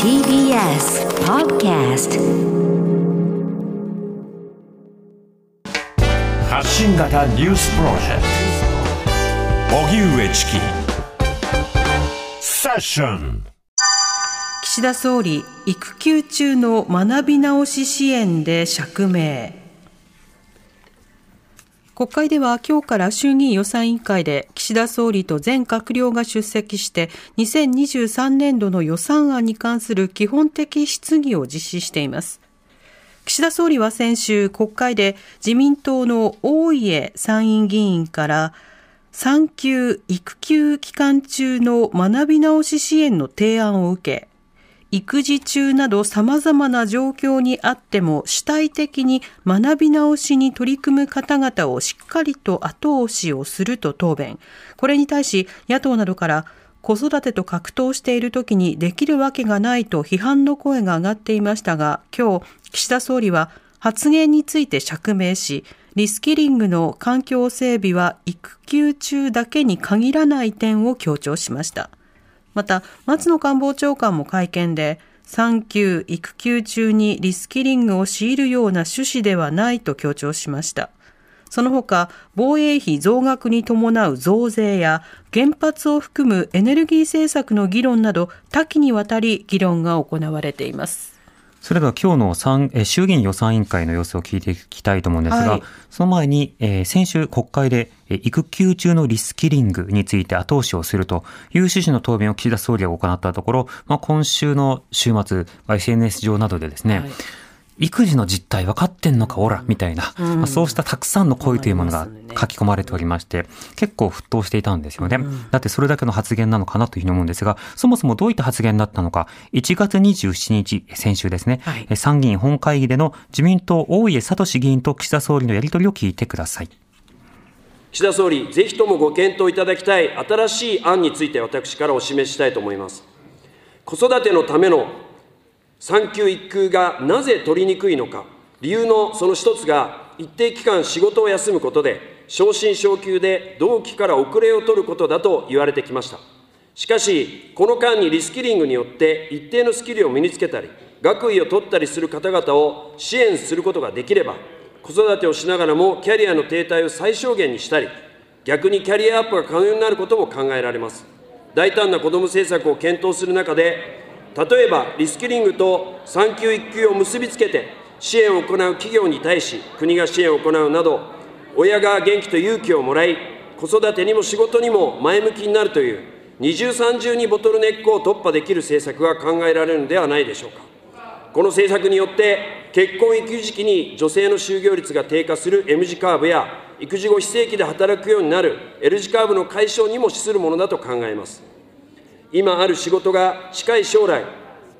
TBS Podcast 発信型ニュースプロジェクト。荻上チキ。セッション。岸田総理育休中の学び直し支援で釈明国会では今日から衆議院予算委員会で岸田総理と全閣僚が出席して2023年度の予算案に関する基本的質疑を実施しています。岸田総理は先週国会で自民党の大家参院議員から産休育休期間中の学び直し支援の提案を受け育児中など様々な状況にあっても主体的に学び直しに取り組む方々をしっかりと後押しをすると答弁。これに対し野党などから子育てと格闘している時にできるわけがないと批判の声が上がっていましたが、今日岸田総理は発言について釈明し、リスキリングの環境整備は育休中だけに限らない点を強調しました。また松野官房長官も会見で産休育休中にリスキリングを強いるような趣旨ではないと強調しました。その他防衛費増額に伴う増税や原発を含むエネルギー政策の議論など多岐にわたり議論が行われています。それでは今日の参え衆議院予算委員会の様子を聞いていきたいと思うんですが、はい、その前に、えー、先週国会で、え育休中のリスキリングについて後押しをするという趣旨の答弁を岸田総理が行ったところ、まあ、今週の週末、SNS 上などでですね、はい育児の実態分かってんのか、おら、みたいな、まあ、そうしたたくさんの声というものが書き込まれておりまして、結構沸騰していたんですよね。だってそれだけの発言なのかなというふうに思うんですが、そもそもどういった発言だったのか、1月27日、先週ですね、はい、参議院本会議での自民党大家聡議員と岸田総理のやり取りを聞いてください。岸田総理、ぜひともご検討いただきたい新しい案について私からお示ししたいと思います。子育てのための産休育休がなぜ取りにくいのか、理由のその一つが、一定期間仕事を休むことで、昇進昇給で同期から遅れを取ることだと言われてきました。しかし、この間にリスキリングによって一定のスキルを身につけたり、学位を取ったりする方々を支援することができれば、子育てをしながらもキャリアの停滞を最小限にしたり、逆にキャリアアップが可能になることも考えられます。大胆な子ども政策を検討する中で、例えばリスキリングと産休育休を結びつけて支援を行う企業に対し国が支援を行うなど親が元気と勇気をもらい子育てにも仕事にも前向きになるという二重三重にボトルネックを突破できる政策が考えられるのではないでしょうか。この政策によって結婚育児期に女性の就業率が低下する M 字カーブや育児後非正規で働くようになる L 字カーブの解消にも資するものだと考えます。今ある仕事が近い将来、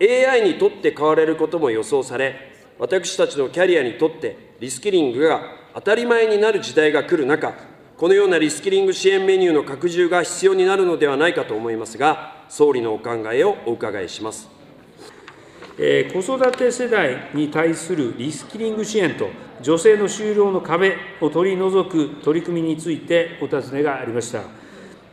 AI にとって変われることも予想され、私たちのキャリアにとってリスキリングが当たり前になる時代が来る中、このようなリスキリング支援メニューの拡充が必要になるのではないかと思いますが、総理のお考えをお伺いします。えー、子育て世代に対するリスキリング支援と女性の就労の壁を取り除く取り組みについてお尋ねがありました。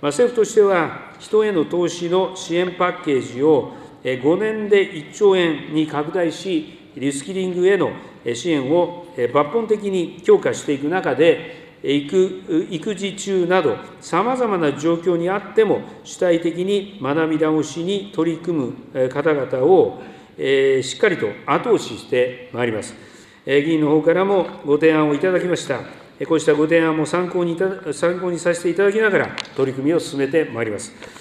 政府としては、人への投資の支援パッケージを5年で1兆円に拡大し、リスキリングへの支援を抜本的に強化していく中で、育育児中など、さまざまな状況にあっても、主体的に学び直しに取り組む方々をえ、しっかりと後押ししてまいります。議員の方からもご提案をいただきました。こうしたご提案も参考に参考にさせていただきながら、取り組みを進めてまいります。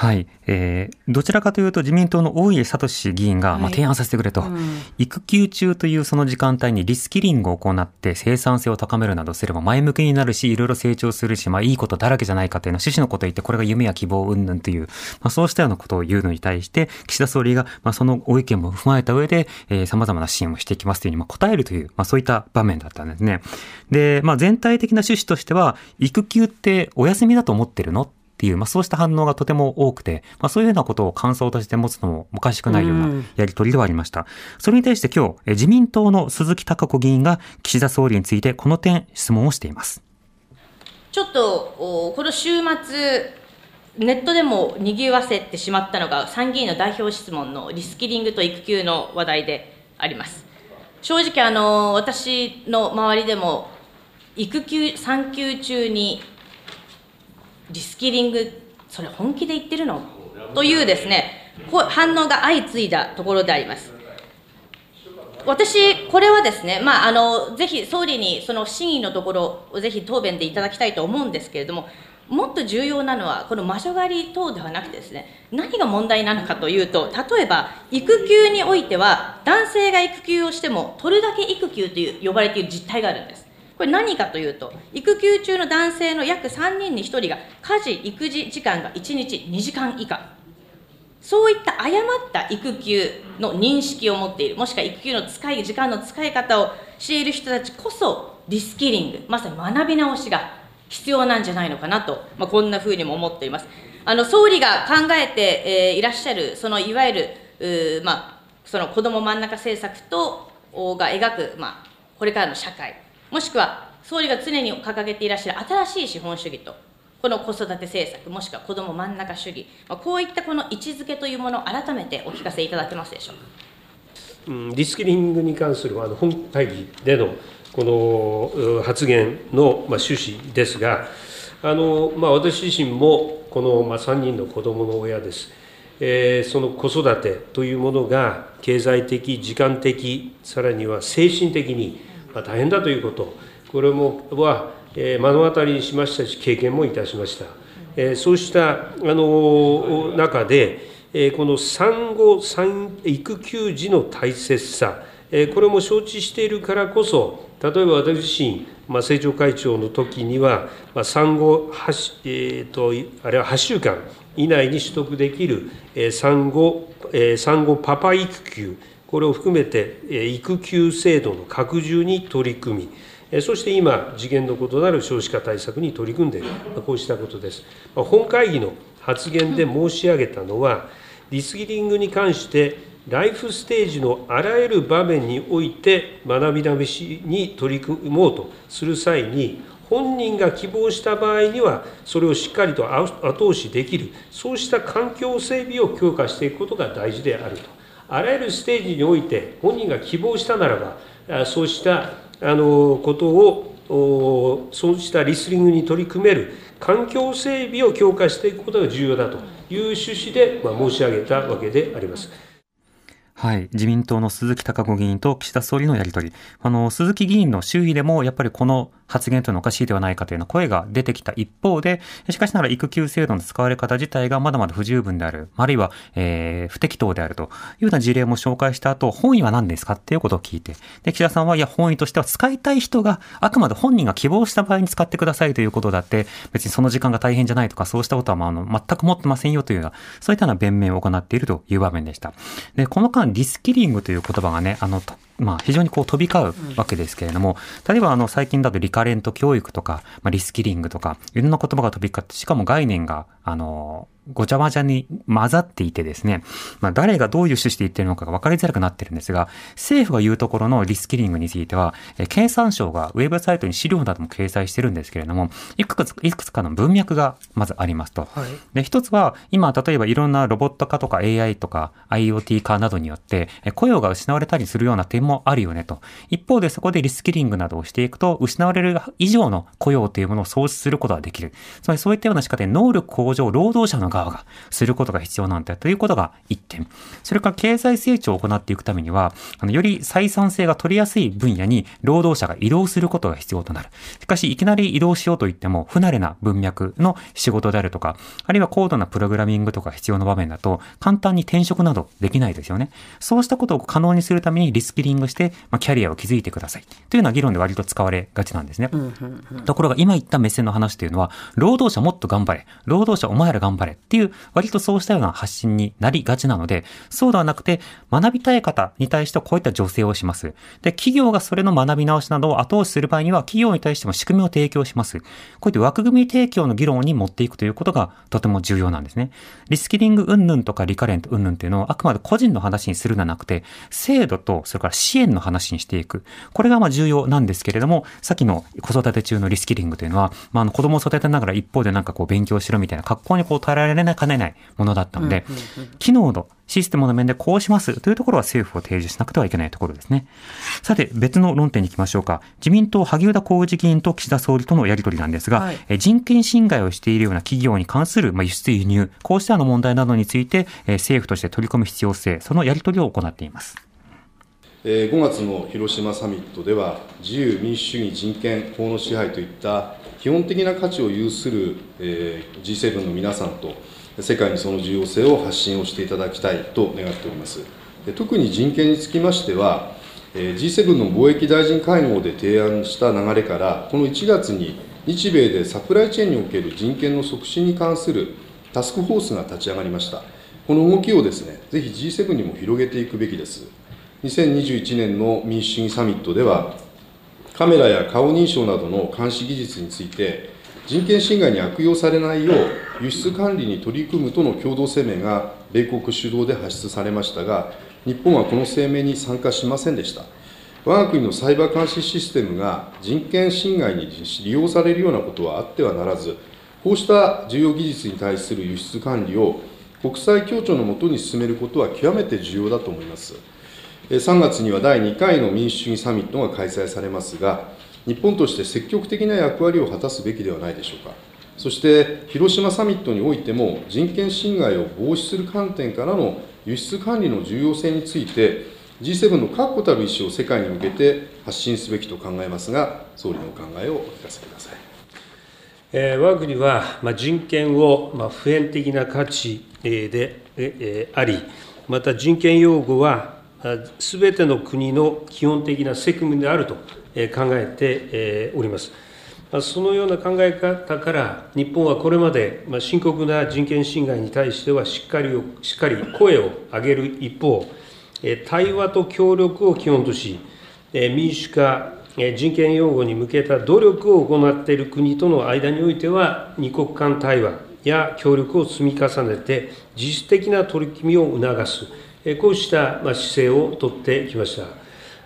はい、えー、どちらかというと自民党の大家聡議員が、まあ、提案させてくれと、うん、育休中というその時間帯にリスキリングを行って生産性を高めるなどすれば前向きになるし、いろいろ成長するし、まあいいことだらけじゃないかというのは趣旨のことを言って、これが夢や希望云々という、まあそうしたようなことを言うのに対して、岸田総理が、まあそのご意見も踏まえた上で、えー、様々な支援をしていきますというふうに、まあ答えるという、まあそういった場面だったんですね。で、まあ全体的な趣旨としては、育休ってお休みだと思ってるの？っていう、まあ、そうした反応がとても多くて、まあ、そういうようなことを感想として持つのもおかしくないようなやり取りではありました。それに対して今日、自民党の鈴木貴子議員が岸田総理についてこの点質問をしています。ちょっと、この週末、ネットでも賑わせてしまったのが参議院の代表質問のリスキリングと育休の話題であります正直あの私の周りでも育休産休中にリスキリングそれ本気で言ってるの？というですね反応が相次いだところであります私、これはですね、まあ、あのぜひ総理にその真意のところをぜひ答弁でいただきたいと思うんですけれども、もっと重要なのは、この魔女狩り等ではなくてですね、何が問題なのかというと、例えば、育休においては、男性が育休をしても、取るだけ育休という呼ばれている実態があるんです。これ何かというと、育休中の男性の約3人に1人が、家事・育児時間が1日2時間以下。そういった誤った育休の認識を持っている、もしくは育休の使い、時間の使い方をしている人たちこそ、リスキリング、まさに学び直しが必要なんじゃないのかなと、まあ、こんなふうにも思っています。あの総理が考えて、えー、いらっしゃる、そのいわゆる、まあ、その子ども真ん中政策とが描く、まあ、これからの社会、もしくは総理が常に掲げていらっしゃる新しい資本主義と、この子育て政策、もしくは子ども真ん中主義、こういったこの位置づけというものを改めてお聞かせいただけますでしょうか？うん、リスキリングに関するあの本会議でのこの発言の、まあ、趣旨ですが、あのまあ、私自身もこの、まあ、3人の子どもの親です。えー、その子育てというものが経済的、時間的、さらには精神的に大変だということ、これもは目の当たりにしましたし、経験もいたしました。そうしたあの中で、この産後産育休時の大切さ、これも承知しているからこそ、例えば私自身、まあ、政調会長の時には、まあ、産後8、えーと、あれは8週間以内に取得できる、えー、産後、えー、産後パパ育休、これを含めて、育休制度の拡充に取り組み、そして今、次元の異なる少子化対策に取り組んでいる、こうしたことです。本会議の発言で申し上げたのは、リスキリングに関して、ライフステージのあらゆる場面において学び試しに取り組もうとする際に、本人が希望した場合には、それをしっかりと後押しできる、そうした環境整備を強化していくことが大事であると。あらゆるステージにおいて、本人が希望したならば、そうしたあのことをそうしたリスリングに取り組める環境整備を強化していくことが重要だという趣旨で、まあ、申し上げたわけであります。はい。自民党の鈴木貴子議員と岸田総理のやりとり。あの、鈴木議員の周囲でも、やっぱりこの発言というのはおかしいではないかというような声が出てきた一方で、しかしながら育休制度の使われ方自体がまだまだ不十分である、あるいは、えー、不適当であるというような事例も紹介した後、本意は何ですかっていうことを聞いて、で、岸田さんは、いや、本意としては使いたい人が、あくまで本人が希望した場合に使ってくださいということだって、別にその時間が大変じゃないとか、そうしたことは、まあ、あの、全く持ってませんよというような、そういったような弁明を行っているという場面でした。で、この間、リスキリングという言葉がね、あの、まあ、非常にこう飛び交うわけですけれども、例えばあの最近だとリカレント教育とか、まあ、リスキリングとか、いろんな言葉が飛び交って、しかも概念が、あの、ごちゃごちゃに混ざっていてですね、まあ、誰がどういう趣旨で言ってるのかが分かりづらくなってるんですが、政府が言うところのリスキリングについては、え経産省がウェブサイトに資料なども掲載してるんですけれども、いくついくつかの文脈がまずありますと。はい、で、一つは、今、例えばいろんなロボット化とか AI とか IoT 化などによって、雇用が失われたりするような点もあるよねと。一方でそこでリスキリングなどをしていくと、失われる以上の雇用というものを創出することができる。つまりそういったような仕方で能力向上、労働者の側がすることが必要なんだということが一点。それから経済成長を行っていくためには、あのより採算性が取りやすい分野に労働者が移動することが必要となる。しかし、いきなり移動しようと言っても、不慣れな文脈の仕事であるとか、あるいは高度なプログラミングとか必要な場面だと、簡単に転職などできないですよね。そうしたことを可能にするためにリスキリングして、まあ、キャリアを築いてください。というような議論で割と使われがちなんですね。ところが今言った目線の話というのは、労働者もっと頑張れ。労働者お前ら頑張れ。っていう、割とそうしたような発信になりがちなので、そうではなくて、学びたい方に対してこういった助成をします。で、企業がそれの学び直しなどを後押しする場合には、企業に対しても仕組みを提供します。こういった枠組み提供の議論に持っていくということがとても重要なんですね。リスキリング云々とかリカレント云々っていうのをあくまで個人の話にするのではなくて、制度とそれから支援の話にしていく。これがまあ重要なんですけれども、さっきの子育て中のリスキリングというのは、まあ、あの子供を育てながら一方でなんかこう勉強しろみたいな格好にこう捉えられなかねないものだったので、機能のシステムの面でこうしますというところは政府を提示しなくてはいけないところですね。さて、別の論点に行きましょうか。自民党萩生田光一議員と岸田総理とのやり取りなんですが、はい、人権侵害をしているような企業に関する輸出輸入、こうしたの問題などについて、政府として取り込む必要性、そのやり取りを行っています。5月の広島サミットでは、自由、民主主義、人権、法の支配といった基本的な価値を有する G7 の皆さんと、世界にその重要性を発信をしていただきたいと願っております。特に人権につきましては、G7 の貿易大臣会合で提案した流れから、この1月に日米でサプライチェーンにおける人権の促進に関するタスクフォースが立ち上がりました。この動きをですね、ぜひ G7 にも広げていくべきです。2021年の民主主義サミットでは、カメラや顔認証などの監視技術について、人権侵害に悪用されないよう、輸出管理に取り組むとの共同声明が米国主導で発出されましたが、日本はこの声明に参加しませんでした。我が国のサイバー監視システムが人権侵害に利用されるようなことはあってはならず、こうした重要技術に対する輸出管理を国際協調のもとに進めることは極めて重要だと思います。3月には第2回の民主主義サミットが開催されますが、日本として積極的な役割を果たすべきではないでしょうか。そして広島サミットにおいても、人権侵害を防止する観点からの輸出管理の重要性について、G7 の確固たる意思を世界に向けて発信すべきと考えますが、総理のお考えをお聞かせください。えー、我が国は、まあ、人権を、まあ、普遍的な価値で、えー、あり、また人権擁護はすべての国の基本的な責務であると考えております。そのような考え方から、日本はこれまで深刻な人権侵害に対してはしっかりしっかり声を上げる一方、対話と協力を基本とし、民主化、人権擁護に向けた努力を行っている国との間においては、二国間対話や協力を積み重ねて、実質的な取り組みを促す。こうした姿勢をとってきました。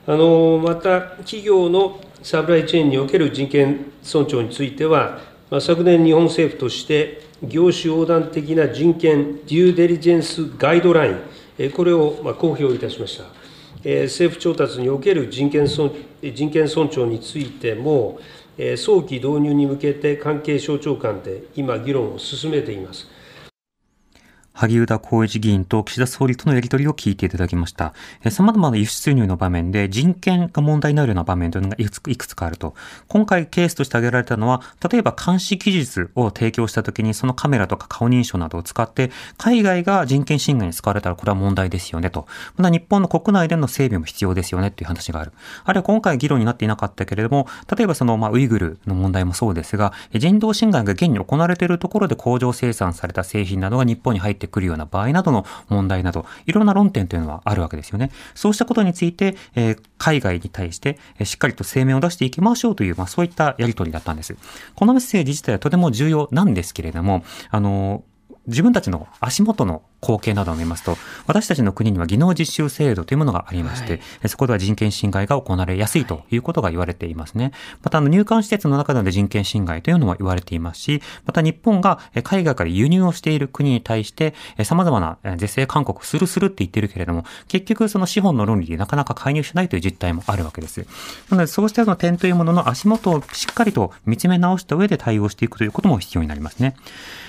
あのまた、企業のサプライチェーンにおける人権尊重については、昨年、日本政府として業種横断的な人権デューデリジェンスガイドライン、これを公表いたしました。政府調達における人権尊人権尊重についても、早期導入に向けて関係省庁間で今、議論を進めています。萩生田光一議員と岸田総理とのやり取りを聞いていただきました。様々な輸出入の場面で人権が問題になるような場面というのがいくつかあると。今回ケースとして挙げられたのは、例えば監視技術を提供したときにそのカメラとか顔認証などを使って海外が人権侵害に使われたらこれは問題ですよねと。また日本の国内での整備も必要ですよねという話がある。あるいは今回議論になっていなかったけれども、例えばそのまあウイグルの問題もそうですが、人道侵害が現に行われているところで工場生産された製品などが日本に入っててくるような場合などの問題など、いろんな論点というのはあるわけですよね。そうしたことについて、えー、海外に対して、えしっかりと声明を出していきましょうという、まあそういったやり取りだったんです。このメッセージ自体はとても重要なんですけれども、あの、自分たちの足元の光景などを見ますと、私たちの国には技能実習制度というものがありまして、はい、そこでは人権侵害が行われやすいということが言われていますね。また、あの、入管施設の中での人権侵害というのも言われていますし、また日本が海外から輸入をしている国に対して、様々な是正勧告するするって言ってるけれども、結局その資本の論理でなかなか介入しないという実態もあるわけです。なので、そうしたような点というものの足元をしっかりと見つめ直した上で対応していくということも必要になりますね。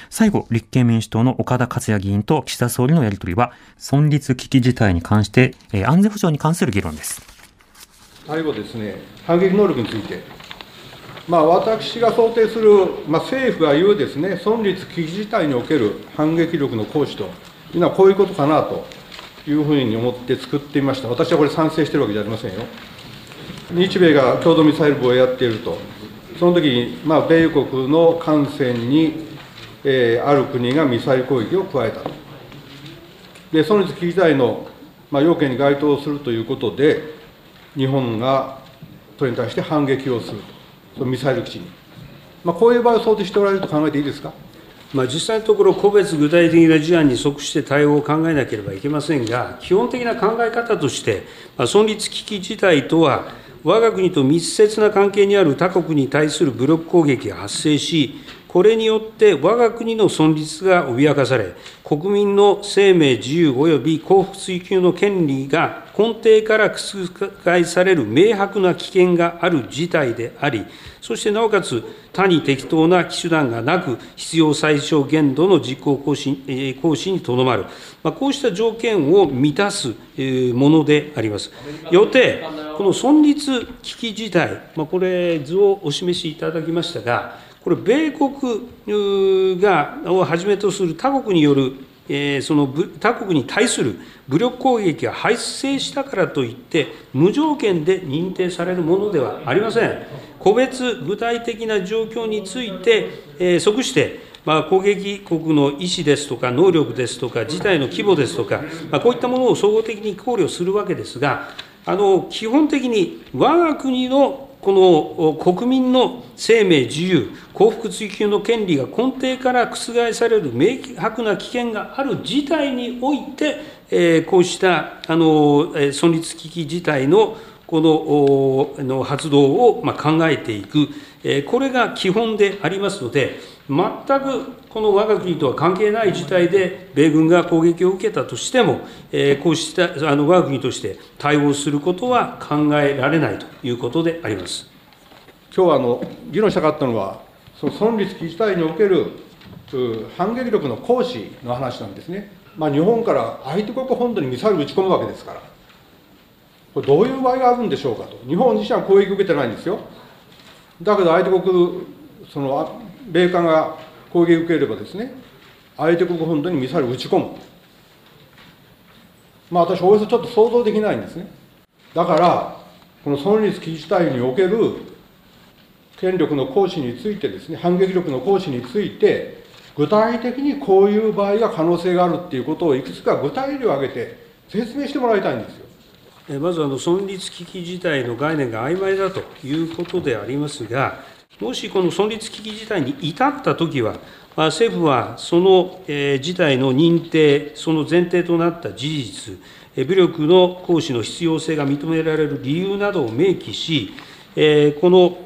最後、立憲民主党の岡田克也議員と岸田総理のやり取りは、存立危機事態に関して、えー、安全保障に関する議論です。最後ですね、反撃能力について、まあ、私が想定する、まあ、政府が言うですね、存立危機事態における反撃力の行使というのは、こういうことかなというふうに思って作ってみました。私はこれ賛成してるわけじゃありませんよ。日米が共同ミサイル防衛やっていると、その時に、まあ、米国の艦船にえー、ある国がミサイル攻撃を加えたと。で、存立危機事態の、まあ、要件に該当するということで、日本がそれに対して反撃をすると、そのミサイル基地に。まあ、こういう場合を想定しておられると考えていいですか？まあ、実際のところ、個別具体的な事案に即して対応を考えなければいけませんが、基本的な考え方として、まあ、存立危機事態とは、我が国と密接な関係にある他国に対する武力攻撃が発生し、これによって我が国の存立が脅かされ、国民の生命、自由及び幸福追求の権利が根底から覆される明白な危険がある事態であり、そしてなおかつ他に適当な手段がなく、必要最小限度の実行行使行使にとどまる、まあ、こうした条件を満たすものであります。よって、この存立危機事態、まあ、これ、図をお示しいただきましたが、これ、米国がをはじめとする他国による、えー、その他国に対する武力攻撃が発生したからといって、無条件で認定されるものではありません。個別具体的な状況について、えー、即して、まあ、攻撃国の意思ですとか、能力ですとか、事態の規模ですとか、まあ、こういったものを総合的に考慮するわけですが、あの基本的に我が国のこの国民の生命、自由、幸福追求の権利が根底から覆される明白な危険がある事態において、こうしたあの存立危機事態のこのの発動を考えていく、これが基本でありますので、全くこの我が国とは関係ない事態で、米軍が攻撃を受けたとしても、こうしたあの我が国として対応することは考えられないということであります今日あの議論したかったのは、その存立危機事態における反撃力の行使の話なんですね。まあ、日本から相手国本土にミサイル撃ち込むわけですから、これどういう場合があるんでしょうかと、日本自身は攻撃を受けてないんですよ。だけど相手国、その米韓が攻撃を受ければですね、相手国本土にミサイルを撃ち込む。まあ私、およそちょっと想像できないんですね。だから、この存立危機事態における権力の行使についてですね、反撃力の行使について、具体的にこういう場合が可能性があるっていうことをいくつか具体例を挙げて説明してもらいたいんですよ。まずあの存立危機事態の概念が曖昧だということでありますが、もしこの存立危機事態に至ったときは、政府はその事態の認定、その前提となった事実、武力の行使の必要性が認められる理由などを明記し、この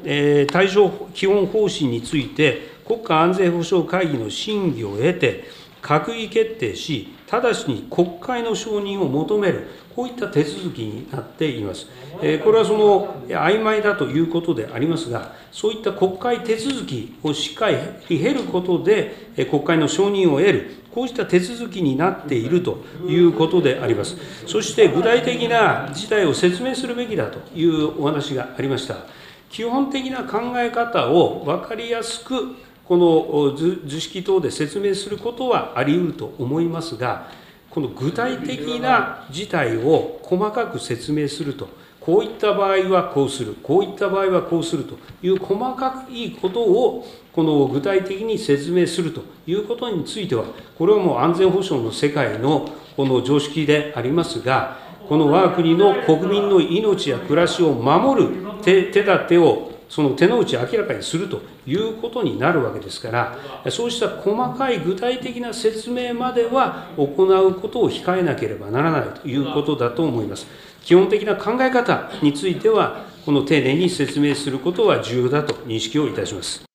対象基本方針について、国家安全保障会議の審議を得て、閣議決定し、直ちに国会の承認を求める、こういった手続きになっています。えこれはその曖昧だということでありますが、そういった国会手続きをしっかり経ることで、国会の承認を得る、こうした手続きになっているということであります。そして具体的な事態を説明するべきだというお話がありました。基本的な考え方を分かりやすく、この図式等で説明することはあり得ると思いますが、この具体的な事態を細かく説明すると、こういった場合はこうする、こういった場合はこうするという細かいことをこの具体的に説明するということについては、これはもう安全保障の世界のこの常識でありますが、この我が国の国民の命や暮らしを守る手立てをその手の内を明らかにするということになるわけですから、そうした細かい具体的な説明までは行うことを控えなければならないということだと思います。基本的な考え方については、この丁寧に説明することは重要だと認識をいたします。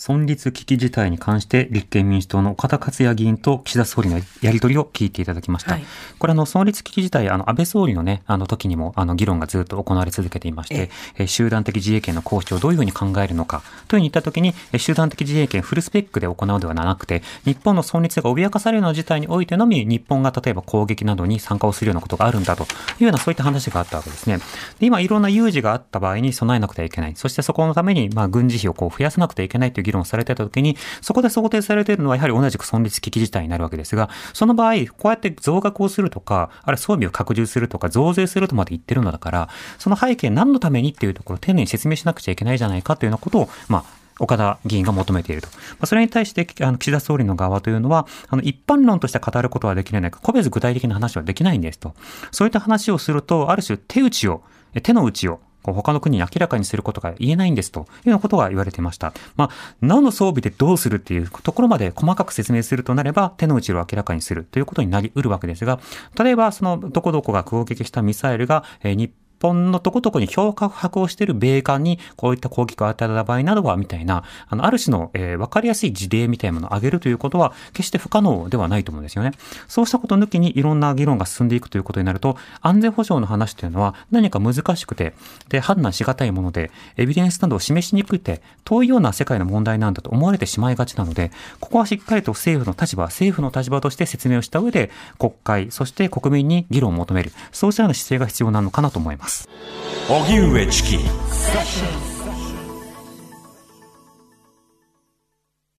存立危機事態に関して立憲民主党の岡田克也議員と岸田総理のやり取りを聞いていただきました。はい、これあの存立危機事態、あの安倍総理のね、あの時にもあの議論がずっと行われ続けていまして、え集団的自衛権の行使をどういうふうに考えるのかというふうに言った時に、集団的自衛権フルスペックで行うのではなくて、日本の存立が脅かされるような事態においてのみ、日本が例えば攻撃などに参加をするようなことがあるんだというようなそういった話があったわけですね。で今いろんな有事があった場合に備えなくてはいけない。そしてそこのためにまあ軍事費をこう増やさなくてはいけないという議論されてた時に、そこで想定されているのはやはり同じく存立危機事態になるわけですが、その場合、こうやって増額をするとか、あるいは装備を拡充するとか、増税するとまで言ってるのだから、その背景何のためにっていうところを丁寧に説明しなくちゃいけないじゃないかというようなことを、まあ、岡田議員が求めていると。まあ、それに対して、あの、岸田総理の側というのは、あの、一般論として語ることはできないか個別具体的な話はできないんですと。そういった話をすると、ある種手打ちを、手の内を他の国に明らかにすることが言えないんですというようなことが言われていました。まあ、何の装備でどうするっていうところまで細かく説明するとなれば、手の内を明らかにするということになり得るわけですが、例えばそのどこどこが攻撃したミサイルが、日本本のとこどこに標白をしている米韓にこういった攻撃を与えた場合などは、みたいな、あの、ある種の、えー、わかりやすい事例みたいなものを挙げるということは、決して不可能ではないと思うんですよね。そうしたこと抜きにいろんな議論が進んでいくということになると、安全保障の話というのは何か難しくて、で、判断しがたいもので、エビデンスなどを示しにくいて、遠いような世界の問題なんだと思われてしまいがちなので、ここはしっかりと政府の立場、政府の立場として説明をした上で、国会、そして国民に議論を求める、そうしたような姿勢が必要なのかなと思いますます。荻上チキ